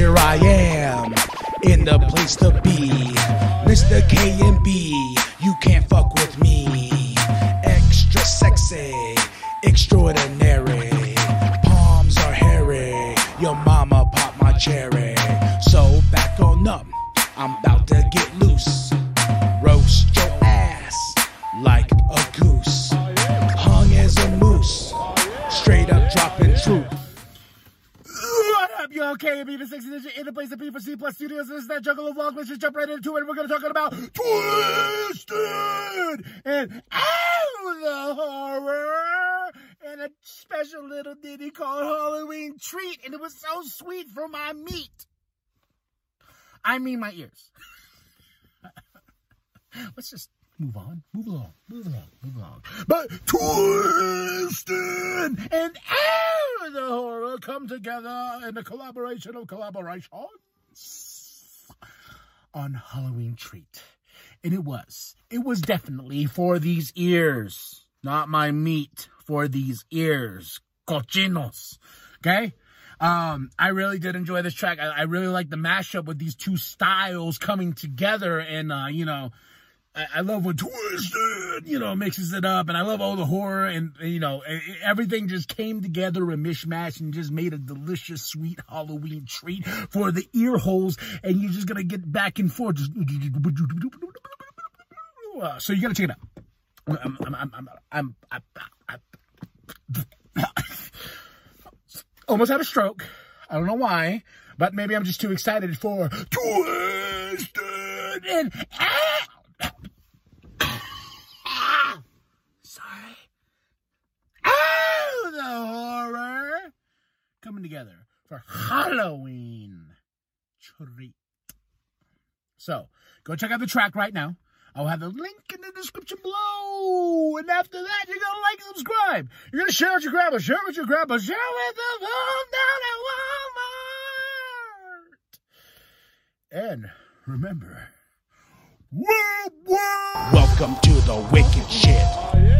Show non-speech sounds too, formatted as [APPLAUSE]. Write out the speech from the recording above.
here I am in the place to be. Mr. K and B, you can't fuck with me. Extra sexy, extraordinary. Palms are hairy. Your mama popped my cherry. So back on up, I'm about to get loose. Roast your ass like a goose. Hung as a moose. Straight up dropping truth. Okay? Be the six edition in the place to be for C Plus Studios. This is that of vlog. Let's just jump right into it. We're gonna talk about Twiztid and Ow the Horror and a special little ditty called Halloween Treat, and it was so sweet for my meat. I mean my ears. [LAUGHS] Let's just move on, move along, move along, move along. But Twiztid and come together in a collaboration of collaborations on Halloween Treat. And it was. It was definitely for these ears. Not my meat. For these ears. Cochinos. Okay? Um, I really did enjoy this track. I, I really like the mashup with these two styles coming together and, uh, you know, I, I love when Twiztid, you know, mixes it up, and I love all the horror, and you know, everything just came together and mishmash, and just made a delicious, sweet Halloween treat for the ear holes, and you're just gonna get back and forth. Just, Uh, so you gotta check it out. I'm, I'm, I'm, I'm, I'm, I'm, I'm [COUGHS] almost had a stroke. I don't know why, but maybe I'm just too excited for Twiztid and Sorry. Oh, the horror coming together for Halloween treat. So go check out the track right now. I'll have the link in the description below. And after that, you're gonna like and subscribe. You're gonna share with your grandma, share with your grandpa, share with the home down at Walmart. And remember. Welcome to the Wicked Shit